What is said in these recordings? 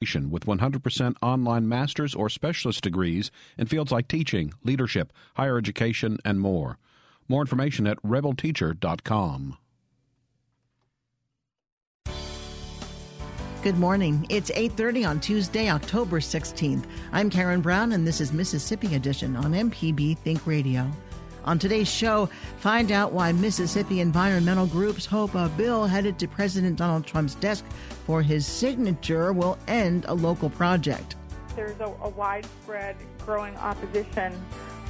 with 100% online master's or specialist degrees in fields like teaching, leadership, higher education, and more. More information at rebelteacher.com. Good morning. It's 8:30 on Tuesday, October 16th. I'm Karen Brown and this is Mississippi Edition on MPB Think Radio. On today's show, find out why Mississippi environmental groups hope a bill headed to President Donald Trump's desk for his signature will end a local project. There's a, a widespread growing opposition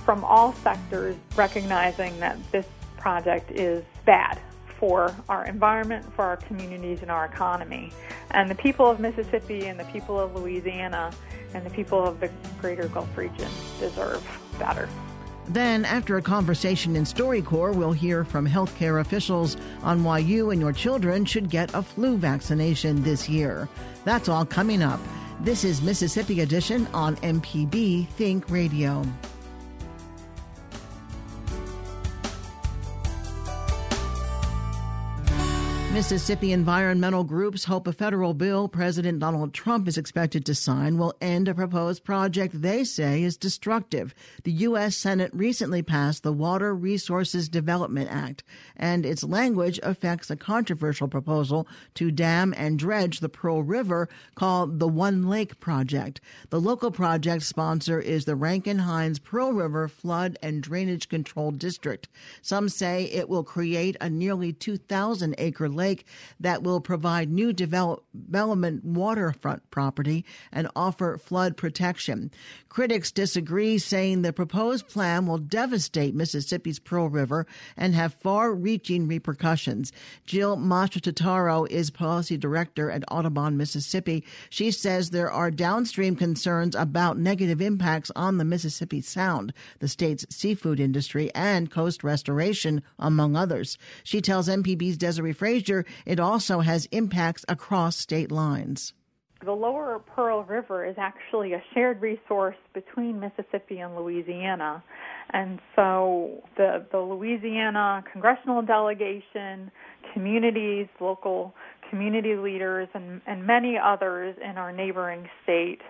from all sectors recognizing that this project is bad for our environment, for our communities, and our economy. And the people of Mississippi and the people of Louisiana and the people of the greater Gulf region deserve better. Then, after a conversation in StoryCorps, we'll hear from healthcare officials on why you and your children should get a flu vaccination this year. That's all coming up. This is Mississippi Edition on MPB Think Radio. Mississippi environmental groups hope a federal bill President Donald Trump is expected to sign will end a proposed project they say is destructive. The U.S. Senate recently passed the Water Resources Development Act, and its language affects a controversial proposal to dam and dredge the Pearl River called the One Lake Project. The local project sponsor is the Rankin Hinds Pearl River Flood and Drainage Control District. Some say it will create a nearly 2,000 acre lake that will provide new development waterfront property and offer flood protection. Critics disagree, saying the proposed plan will devastate Mississippi's Pearl River and have far reaching repercussions. Jill Mastrototaro is policy director at Audubon, Mississippi. She says there are downstream concerns about negative impacts on the Mississippi Sound, the state's seafood industry, and coast restoration, among others. She tells MPB's Desare Frazier it also has impacts across state lines. The lower Pearl River is actually a shared resource between Mississippi and Louisiana. And so the, the Louisiana congressional delegation, communities, local community leaders, and, and many others in our neighboring state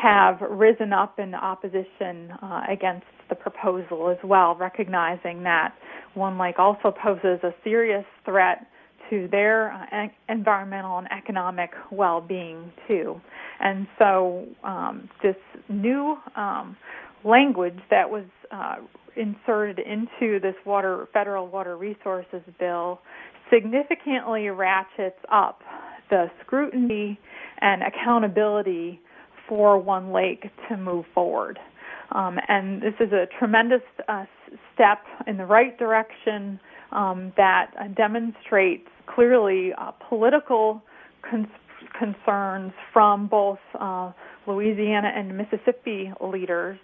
have risen up in opposition uh, against the proposal as well, recognizing that One Lake also poses a serious threat to their uh, environmental and economic well-being too. And so um, this new um, language that was uh, inserted into this water federal water resources bill significantly ratchets up the scrutiny and accountability for One Lake to move forward. Um, and this is a tremendous uh, step in the right direction um, that uh, demonstrates clearly uh, political concerns from both uh, Louisiana and Mississippi leaders,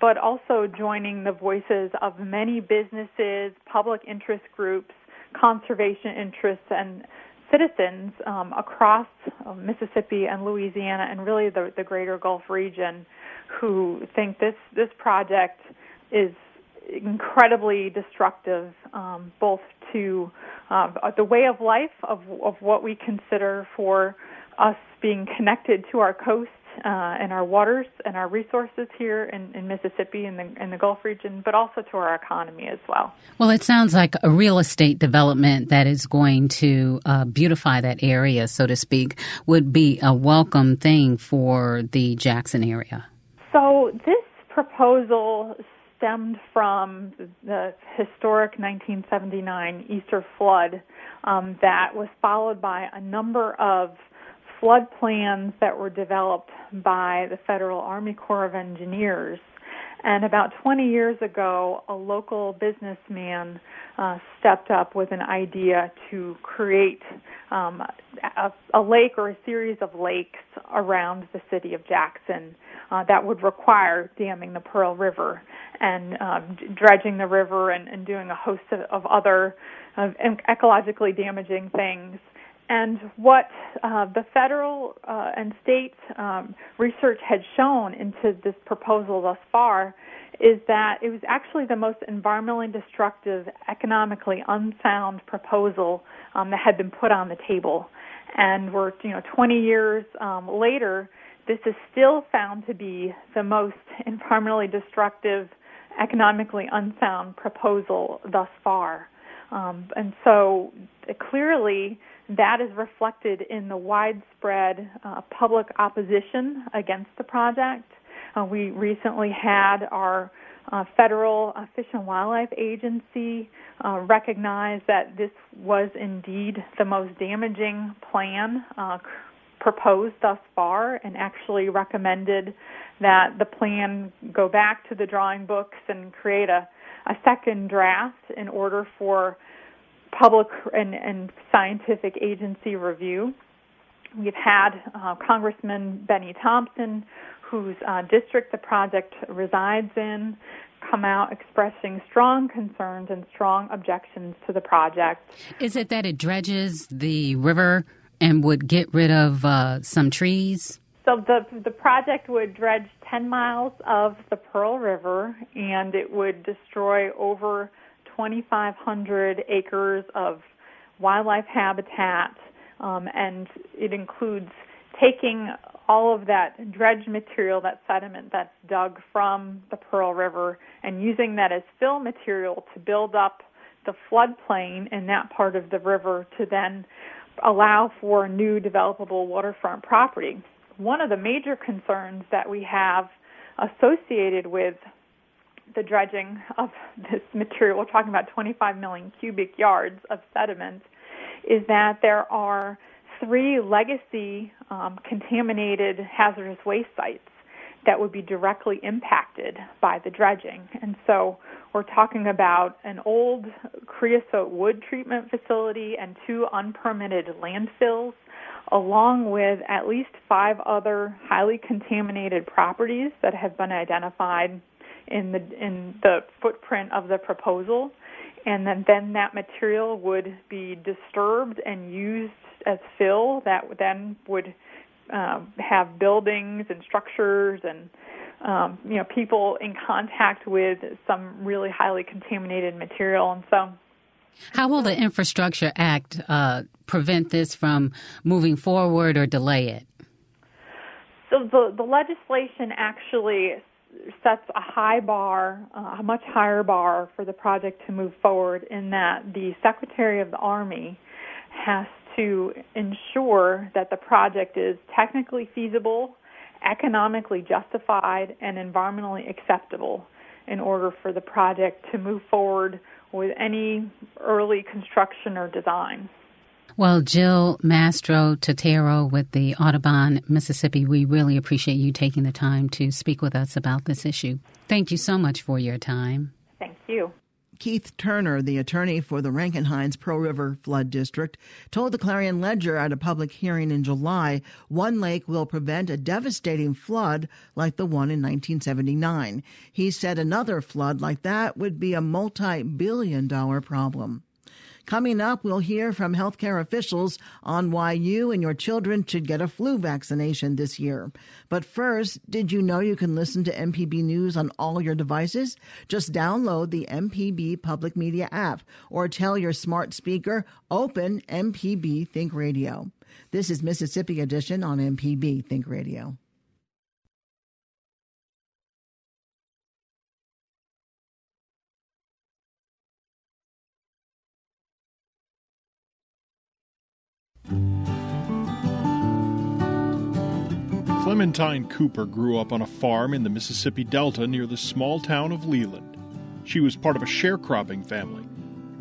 but also joining the voices of many businesses, public interest groups, conservation interests, and citizens um, across uh, Mississippi and Louisiana and really the, the greater Gulf region who think this, this project is incredibly destructive, um, both to uh, the way of life of, of what we consider for us being connected to our coast uh, and our waters and our resources here in, in Mississippi and the, in the Gulf region, but also to our economy as well. Well, it sounds like a real estate development that is going to uh, beautify that area, so to speak, would be a welcome thing for the Jackson area. So this proposal stemmed from the historic 1979 Easter flood um, that was followed by a number of flood plans that were developed by the Federal Army Corps of Engineers. And about 20 years ago, a local businessman uh, stepped up with an idea to create um, a, a lake or a series of lakes around the city of Jackson uh, that would require damming the Pearl River and um, dredging the river and, and doing a host of, of other uh, ecologically damaging things. And what uh, the federal uh, and state um, research had shown into this proposal thus far is that it was actually the most environmentally destructive, economically unsound proposal um, that had been put on the table. And we're, you know, 20 years um, later, this is still found to be the most environmentally destructive, economically unsound proposal thus far. Um, and so uh, clearly, that is reflected in the widespread uh, public opposition against the project. Uh, we recently had our uh, federal Fish and Wildlife Agency uh, recognize that this was indeed the most damaging plan uh, proposed thus far and actually recommended that the plan go back to the drawing books and create a, a second draft in order for public and, and scientific agency review. We've had uh, Congressman Bennie Thompson, whose uh, district the project resides in, come out expressing strong concerns and strong objections to the project. Is it that it dredges the river and would get rid of uh, some trees? So the the project would dredge 10 miles of the Pearl River, and it would destroy over 2,500 acres of wildlife habitat, um, and it includes taking all of that dredge material, that sediment that's dug from the Pearl River, and using that as fill material to build up the floodplain in that part of the river to then allow for new developable waterfront property. One of the major concerns that we have associated with the dredging of this material, we're talking about 25 million cubic yards of sediment, is that there are three legacy um, contaminated hazardous waste sites that would be directly impacted by the dredging. And so we're talking about an old creosote wood treatment facility and two unpermitted landfills, along with at least five other highly contaminated properties that have been identified in the in the footprint of the proposal. And then, then that material would be disturbed and used as fill that then would um, have buildings and structures and um, you know people in contact with some really highly contaminated material, and so. How will the Infrastructure Act uh, prevent this from moving forward or delay it? So the the legislation actually sets a high bar, uh, a much higher bar for the project to move forward. In that the Secretary of the Army has to ensure that the project is technically feasible, economically justified, and environmentally acceptable in order for the project to move forward with any early construction or design. Well, Jill Mastrototaro with the Audubon, Mississippi, we really appreciate you taking the time to speak with us about this issue. Thank you so much for your time. Thank you. Keith Turner, the attorney for the Rankin Hinds Pearl River Flood District, told the Clarion Ledger at a public hearing in July one lake will prevent a devastating flood like the one in 1979. He said another flood like that would be a multi billion dollar problem. Coming up, we'll hear from healthcare officials on why you and your children should get a flu vaccination this year. But first, did you know you can listen to MPB News on all your devices? Just download the MPB Public Media app or tell your smart speaker, open MPB Think Radio. This is Mississippi Edition on MPB Think Radio. Clementine Cooper grew up on a farm in the Mississippi Delta near the small town of Leland. She was part of a sharecropping family.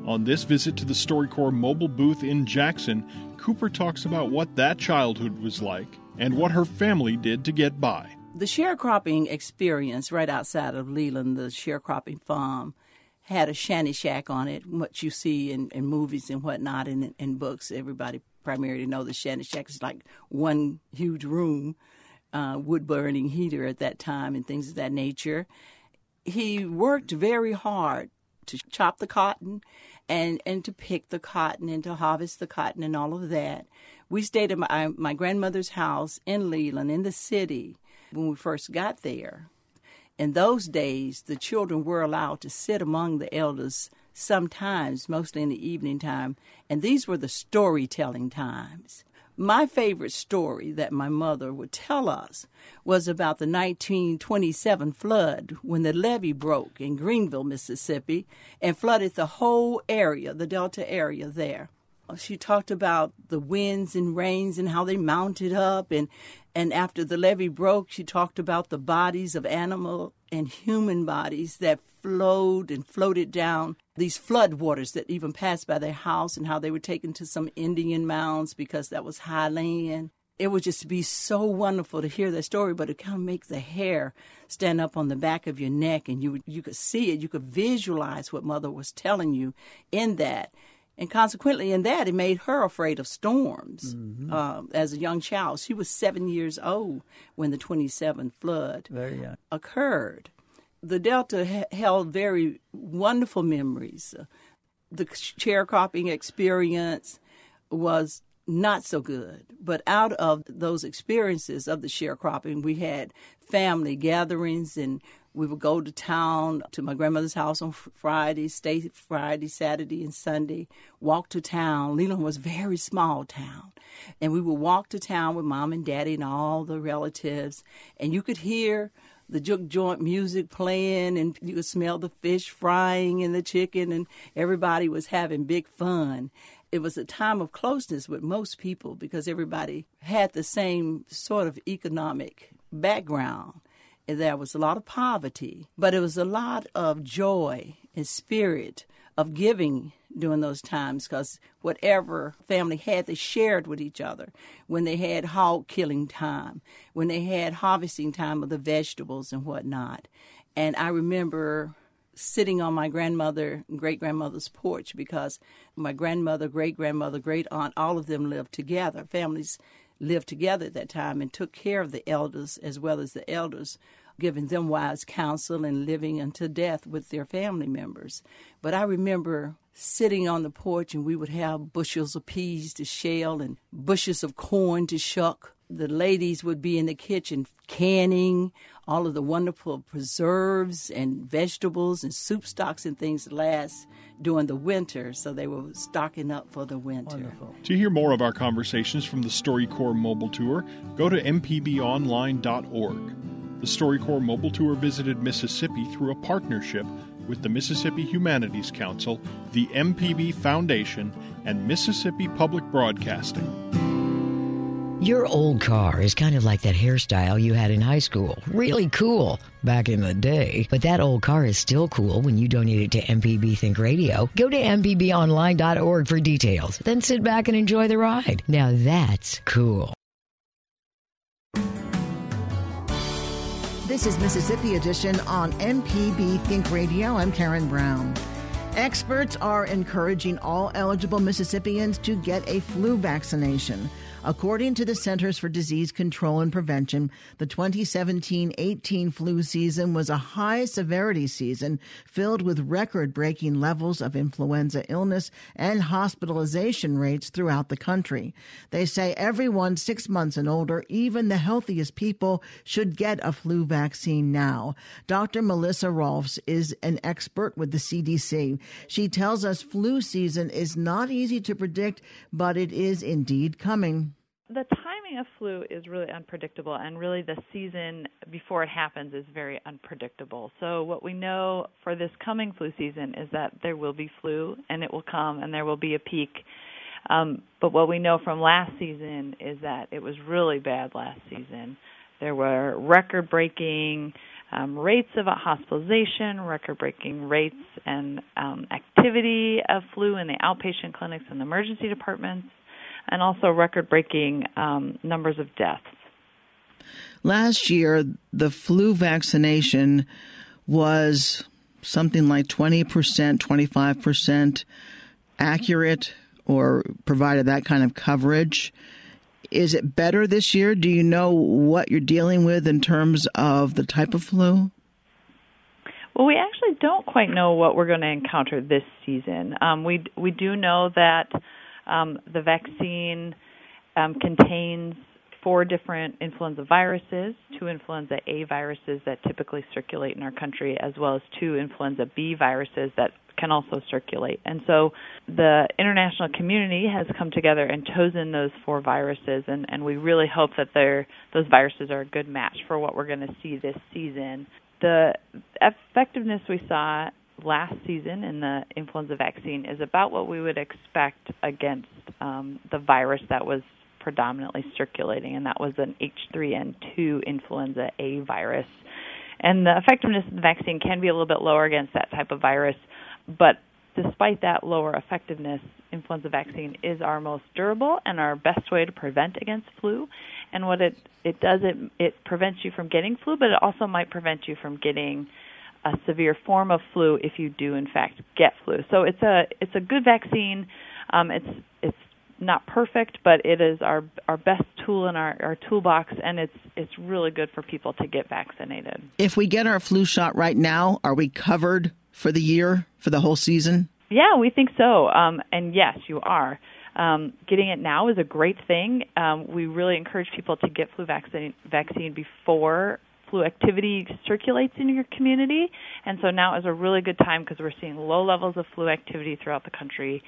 On this visit to the StoryCorps mobile booth in Jackson, Cooper talks about what that childhood was like and what her family did to get by. The sharecropping experience right outside of Leland, the sharecropping farm, had a shanty shack on it, what you see in, in movies and whatnot and in books. Everybody primarily know the shanty shack is like one huge room uh, wood burning heater at that time and things of that nature. He worked very hard to chop the cotton and, and to pick the cotton and to harvest the cotton and all of that. We stayed at my, my grandmother's house in Leland, in the city, when we first got there. In those days, the children were allowed to sit among the elders sometimes, mostly in the evening time, and these were the storytelling times My favorite story that my mother would tell us was about the 1927 flood when the levee broke in Greenville, Mississippi, and flooded the whole area, the Delta area there. She talked about the winds and rains and how they mounted up and and after the levee broke, she talked about the bodies of animal and human bodies that flowed and floated down these flood waters that even passed by their house and how they were taken to some Indian mounds because that was high land. It would just be so wonderful to hear that story, but it kind of makes the hair stand up on the back of your neck, and you you could see it, you could visualize what mother was telling you in that, and consequently, in that, it made her afraid of storms. Mm-hmm. Uh, as a young child, she was seven years old when the 27 flood occurred the Delta ha- held very wonderful memories. Uh, the sharecropping experience was not so good, but out of those experiences of the sharecropping, we had family gatherings and we would go to town to my grandmother's house on Friday, stay Friday, Saturday, and Sunday, walk to town. Leland was a very small town. And we would walk to town with mom and daddy and all the relatives, and you could hear the juke joint music playing, and you could smell the fish frying and the chicken, and everybody was having big fun. It was a time of closeness with most people because everybody had the same sort of economic background. And there was a lot of poverty, but it was a lot of joy and spirit of giving during those times because whatever family had, they shared with each other. When they had hog killing time, when they had harvesting time of the vegetables and whatnot. And I remember sitting on my grandmother great grandmother's porch because my grandmother, great grandmother, great aunt, all of them lived together. Families lived together at that time and took care of the elders as well as the elders giving them wise counsel and living unto death with their family members. But I remember sitting on the porch and we would have bushels of peas to shell and bushes of corn to shuck. The ladies would be in the kitchen canning all of the wonderful preserves and vegetables and soup stocks and things that last during the winter, so they were stocking up for the winter. Wonderful. To hear more of our conversations from the StoryCorps mobile tour, go to mpbonline.org. The StoryCorps mobile tour visited Mississippi through a partnership with the Mississippi Humanities Council, the MPB Foundation, and Mississippi Public Broadcasting. Your old car is kind of like that hairstyle you had in high school. Really cool back in the day. But that old car is still cool when you donate it to MPB Think Radio. Go to MPBOnline.org for details. Then sit back and enjoy the ride. Now that's cool. This is Mississippi Edition on MPB Think Radio. I'm Karen Brown. Experts are encouraging all eligible Mississippians to get a flu vaccination. According to the Centers for Disease Control and Prevention, the 2017 18 flu season was a high severity season filled with record breaking levels of influenza illness and hospitalization rates throughout the country. They say everyone six months and older, even the healthiest people, should get a flu vaccine now. Dr. Melissa Rolfes is an expert with the CDC. She tells us flu season is not easy to predict, but it is indeed coming the timing of flu is really unpredictable, and really the season before it happens is very unpredictable. So, what we know for this coming flu season is that there will be flu, and it will come, and there will be a peak. Um, but what we know from last season is that it was really bad last season. There were record breaking um, rates of hospitalization, record breaking rates and um, activity of flu in the outpatient clinics and the emergency departments and also record breaking um, numbers of deaths. Last year, the flu vaccination was something like 20%, 25% accurate or provided that kind of coverage. Is it better this year? Do you know what you're dealing with in terms of the type of flu? Well, we actually don't quite know what we're going to encounter this season. Um, we we do know that um, the vaccine um, contains four different influenza viruses, two influenza A viruses that typically circulate in our country, as well as two influenza B viruses that can also circulate. And so the international community has come together and chosen those four viruses, and, and we really hope that they're, those viruses are a good match for what we're going to see this season. The effectiveness we saw last season in the influenza vaccine is about what we would expect against um, the virus that was predominantly circulating, and that was an H3N2 influenza A virus. And the effectiveness of the vaccine can be a little bit lower against that type of virus, but despite that lower effectiveness, influenza vaccine is our most durable and our best way to prevent against flu. And what it it does it it prevents you from getting flu, but it also might prevent you from getting a severe form of flu if you do in fact get flu. So it's a it's a good vaccine. Um, it's it's not perfect, but it is our our best tool in our, our toolbox, and it's it's really good for people to get vaccinated. If we get our flu shot right now, are we covered for the year for the whole season? Yeah, we think so. Um, and yes, you are. Um, getting it now is a great thing. Um, we really encourage people to get flu vaccine vaccine before flu activity circulates in your community, and so now is a really good time because we're seeing low levels of flu activity throughout the country.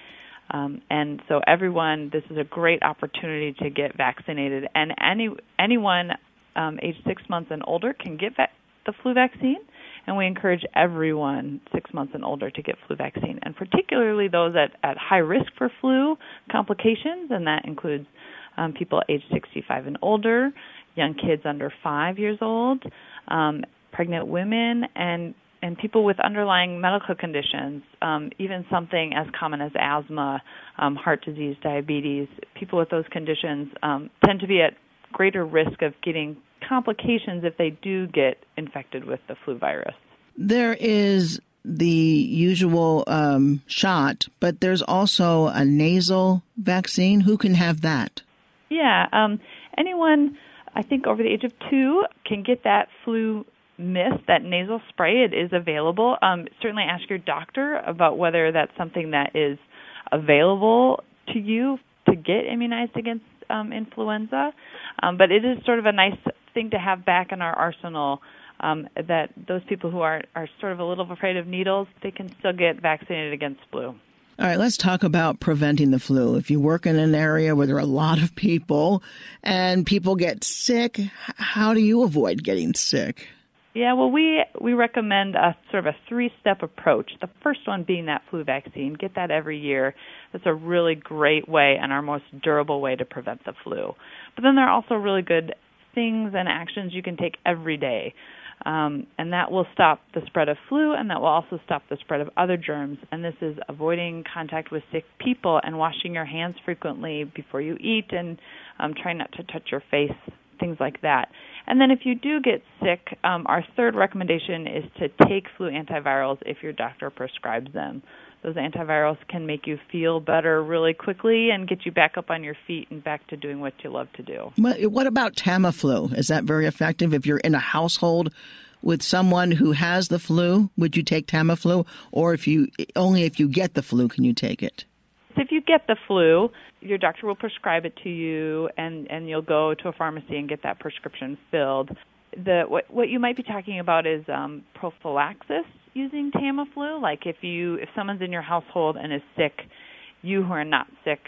Um, and so everyone, this is a great opportunity to get vaccinated, and any anyone um, age six months and older can get va- the flu vaccine. And we encourage everyone six months and older to get flu vaccine, and particularly those at, at high risk for flu complications, and that includes um, people age 65 and older, young kids under five years old, um, pregnant women, and and people with underlying medical conditions, um, even something as common as asthma, um, heart disease, diabetes, people with those conditions um, tend to be at greater risk of getting complications if they do get infected with the flu virus. There is the usual um, shot, but there's also a nasal vaccine. Who can have that? Yeah, um, anyone, I think, over the age of two can get that flu mist, that nasal spray, it is available. Um, certainly ask your doctor about whether that's something that is available to you to get immunized against um, influenza. Um, but it is sort of a nice thing to have back in our arsenal. Um, that those people who are are sort of a little afraid of needles, they can still get vaccinated against flu. All right, let's talk about preventing the flu. If you work in an area where there are a lot of people and people get sick, how do you avoid getting sick? Yeah, well, we we recommend a sort of a three-step approach. The first one being that flu vaccine. Get that every year. That's a really great way and our most durable way to prevent the flu. But then there are also really good things and actions you can take every day. Um, and that will stop the spread of flu, and that will also stop the spread of other germs. And this is avoiding contact with sick people and washing your hands frequently before you eat, and um, trying not to touch your face, things like that. And then if you do get sick, um, our third recommendation is to take flu antivirals if your doctor prescribes them. Those antivirals can make you feel better really quickly and get you back up on your feet and back to doing what you love to do. What about Tamiflu? Is that very effective if you're in a household with someone who has the flu? Would you take Tamiflu, or if you only if you get the flu can you take it? if you get the flu, your doctor will prescribe it to you, and and you'll go to a pharmacy and get that prescription filled. The what what you might be talking about is um, prophylaxis using Tamiflu. Like if you if someone's in your household and is sick, you who are not sick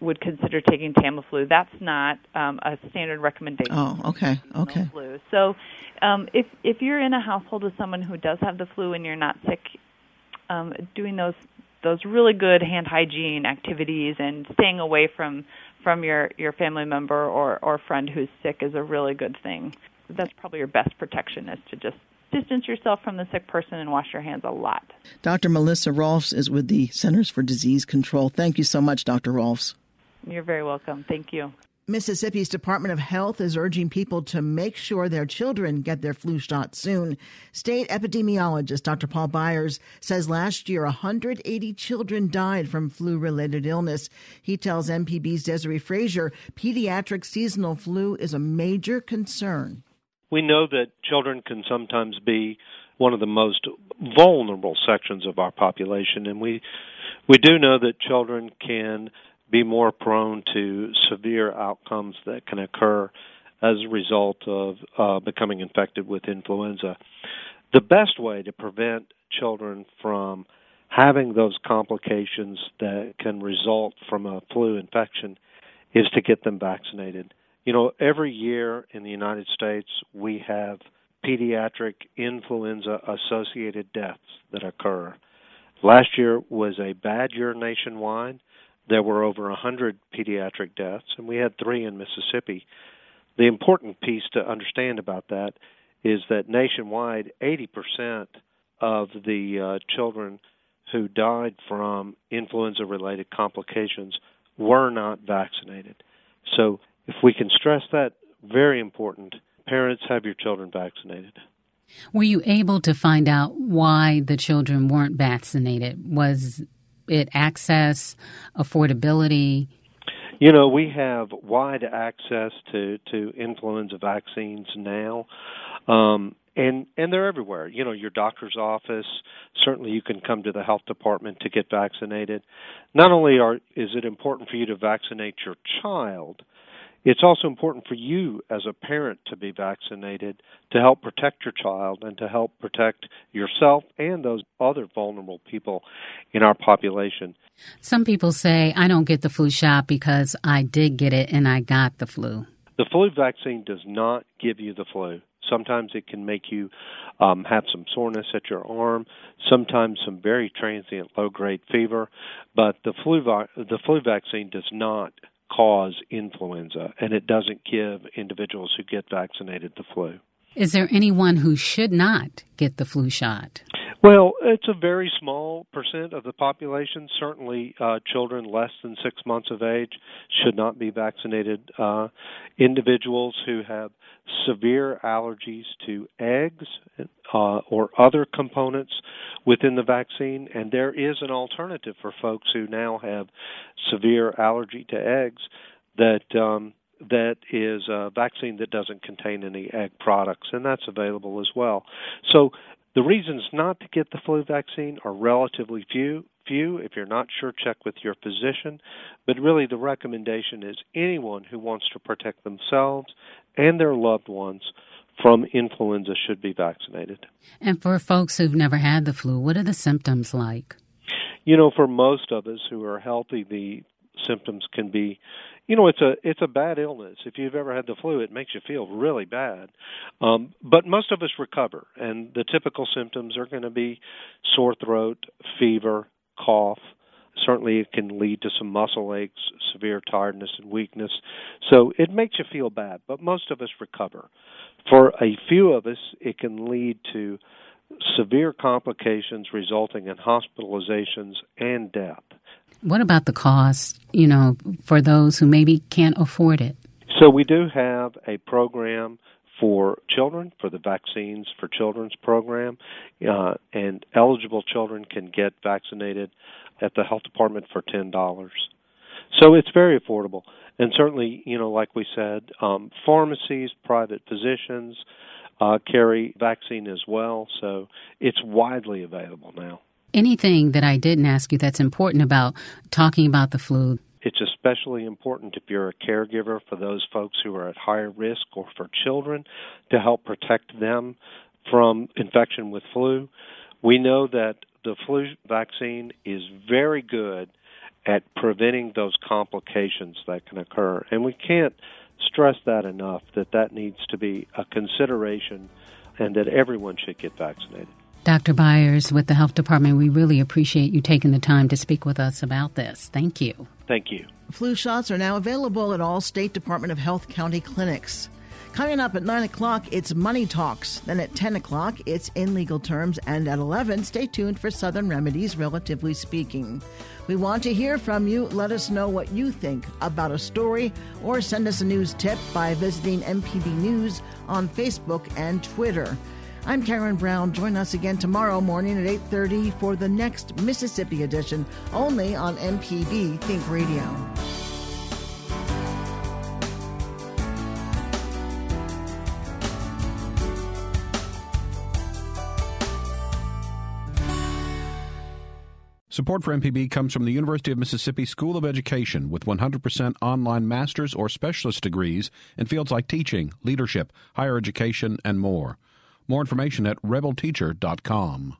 would consider taking Tamiflu. That's not um, a standard recommendation. Oh, okay, okay. Flu. So, um, if if you're in a household with someone who does have the flu and you're not sick, um, doing those those really good hand hygiene activities and staying away from from your your family member or or friend who's sick is a really good thing. That's probably your best protection is to just distance yourself from the sick person and wash your hands a lot. Dr. Melissa Rolfes is with the Centers for Disease Control. Thank you so much, Dr. Rolfes. You're very welcome. Thank you. Mississippi's Department of Health is urging people to make sure their children get their flu shot soon. State epidemiologist Dr. Paul Byers says last year 180 children died from flu related illness. He tells MPB's Desare Frazier pediatric seasonal flu is a major concern. We know that children can sometimes be one of the most vulnerable sections of our population, and we we do know that children can be more prone to severe outcomes that can occur as a result of uh, becoming infected with influenza. The best way to prevent children from having those complications that can result from a flu infection is to get them vaccinated. You know, every year in the United States, we have pediatric influenza associated deaths that occur. Last year was a bad year nationwide. There were over 100 pediatric deaths, and we had three in Mississippi. The important piece to understand about that is that nationwide, 80% of the uh, children who died from influenza related complications were not vaccinated. So, if we can stress that, very important, parents have your children vaccinated. Were you able to find out why the children weren't vaccinated? Was it access, affordability? You know, we have wide access to, to influenza vaccines now. Um, and and they're everywhere. You know, your doctor's office. Certainly, you can come to the health department to get vaccinated. Not only are is it important for you to vaccinate your child, it's also important for you as a parent to be vaccinated to help protect your child and to help protect yourself and those other vulnerable people in our population. Some people say, I don't get the flu shot because I did get it and I got the flu. The flu vaccine does not give you the flu. Sometimes it can make you um, have some soreness at your arm, sometimes some very transient low grade fever, but the flu vi- the flu vaccine does not cause influenza, and it doesn't give individuals who get vaccinated the flu. Is there anyone who should not get the flu shot? Well, it's a very small percent of the population. Certainly, uh, children less than six months of age should not be vaccinated. Uh, individuals who have severe allergies to eggs uh, or other components within the vaccine, and there is an alternative for folks who now have severe allergy to eggs that um, that is a vaccine that doesn't contain any egg products, and that's available as well. So the reasons not to get the flu vaccine are relatively few. Few. If you're not sure, check with your physician. But really, the recommendation is anyone who wants to protect themselves and their loved ones from influenza should be vaccinated. And for folks who've never had the flu, what are the symptoms like? You know, for most of us who are healthy, the symptoms can be you know it's a it's a bad illness. If you've ever had the flu it makes you feel really bad. Um but most of us recover and the typical symptoms are going to be sore throat fever cough. Certainly it can lead to some muscle aches severe tiredness and weakness. So it makes you feel bad but most of us recover. For a few of us it can lead to severe complications resulting in hospitalizations and death what about the cost, you know, for those who maybe can't afford it? So we do have a program for children, for the Vaccines for Children's program, uh, and eligible children can get vaccinated at the health department for ten dollars. So it's very affordable, and certainly, you know, like we said, um, pharmacies, private physicians uh, carry vaccine as well, so it's widely available now anything that I didn't ask you that's important about talking about the flu? It's especially important if you're a caregiver for those folks who are at higher risk or for children to help protect them from infection with flu. We know that the flu vaccine is very good at preventing those complications that can occur. And we can't stress that enough that that needs to be a consideration and that everyone should get vaccinated. Dr. Byers with the Health Department, we really appreciate you taking the time to speak with us about this. Thank you. Thank you. Flu shots are now available at all State Department of Health county clinics. Coming up at 9 o'clock, it's Money Talks. Then at 10 o'clock, it's In Legal Terms. And at 11, stay tuned for Southern Remedies, relatively speaking. We want to hear from you. Let us know what you think about a story or send us a news tip by visiting MPB News on Facebook and Twitter. I'm Karen Brown. Join us again tomorrow morning at 8:30 for the next Mississippi edition, only on MPB Think Radio. Support for MPB comes from the University of Mississippi School of Education with 100% online master's or specialist degrees in fields like teaching, leadership, higher education, and more. More information at rebelteacher.com.